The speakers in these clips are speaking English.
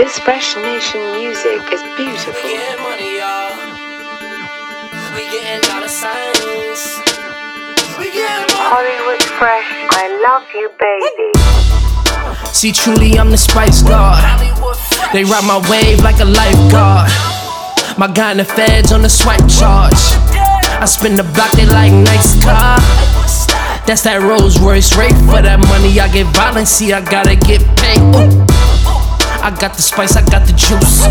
This Fresh Nation music is beautiful. We getting money, y'all. We getting dollar signs. We getting money. Hollywould Phresh, I love you, baby. See, truly, I'm the Spice God. They ride my wave like a lifeguard. My guy in the feds on the swipe charge. I spin the block, they like nice car. That's that Rolls Royce rate for that money. I get violent, see, I gotta get paid. Ooh. I got the spice, I got the juice.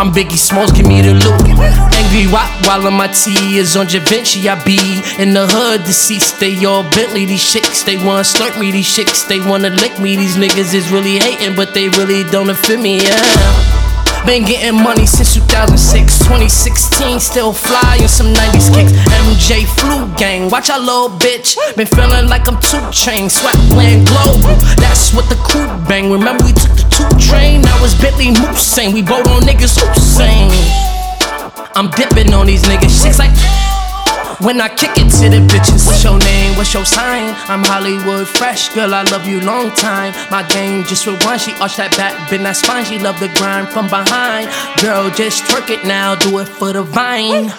I'm Biggie Smalls, give me the loot. Angry Rock while my T is on Javinci. I be in the hood, deceased. They all Bentley, these chicks. They wanna slurp me, these chicks. They wanna lick me. These niggas is really hating, but they really don't offend me, yeah. Been getting money since 2006. 2016, still fly in some 90s kicks. MJ Flu Gang, watch our little bitch. Been feeling like I'm two chain, sweat playing global. That's what the crew bang. Remember we took the two train? Now was Bentley Moose saying we vote on niggas who sing. I'm dipping on these niggas. Shit's like. When I kick it to the bitches, what's your name? What's your sign? I'm Hollywould Phresh, girl. I love you long time. My game just rewind. She arch that back, bend that spine. She love the grind from behind. Girl, just twerk it now. Do it for the vine.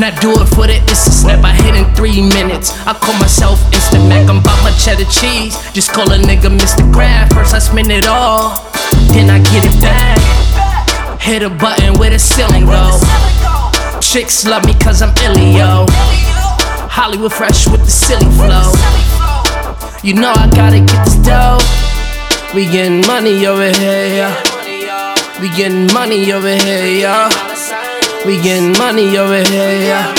Now do it for the instant snap. I hit in three minutes. I call myself instant mac. I'm about my cheddar cheese. Just call a nigga Mr. Grab. First I spin it all, then I get it back. Hit a button with a ceiling glow. Chicks love me cause I'm illy, yo. Hollywould Phresh with the silly flow. You know I gotta get this dough. We getting money over here, yeah. We getting money over here, yeah. We getting money over here, yeah.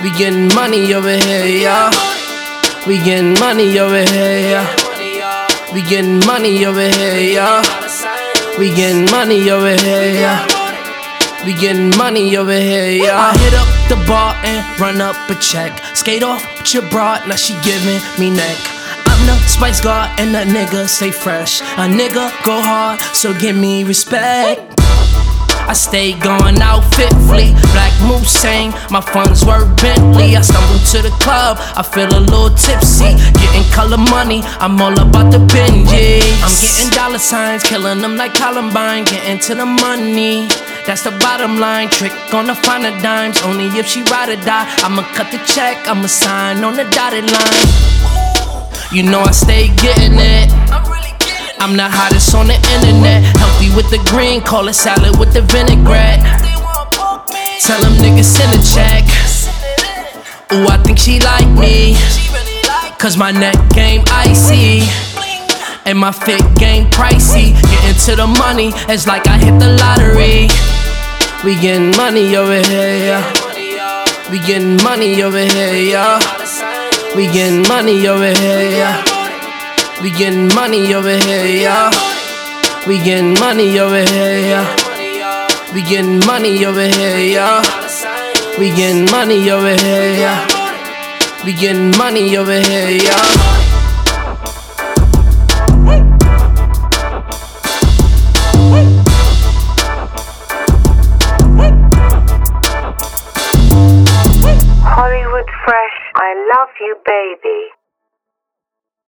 We getting money over here, yeah. We getting money over here, yeah. We getting money over here, yeah. We money over here, yeah. We getting money over here, yeah. I hit up the bar and run up a check. Skate off your broad, now she giving me neck. I'm the Spice God and a nigga stay fresh. A nigga go hard, so give me respect. I stay going out fitfully. Black Moose saying my funds were Bentley. I stumble to the club, I feel a little tipsy. Getting color money, I'm all about the Benjis. I'm getting dollar signs, killing them like Columbine. Getting to the money, that's the bottom line. Trick on the find the dimes, only if she ride or die. I'ma cut the check, I'ma sign on the dotted line. You know I stay getting it. I'm the hottest on the internet. Healthy with the green, call it salad with the vinaigrette. Tell them niggas send a check. Ooh, I think she like me. Cause my neck game icy. And my fit game pricey. Getting to the money, it's like I hit the lottery. We getting money over here, yeah. We getting money over here, yeah. We getting money over here, yeah. We getting money over here, yeah. We getting money over here, yeah. We getting money over here, yeah. We getting money over here, yeah. We getting money over here, yeah. I love you, baby.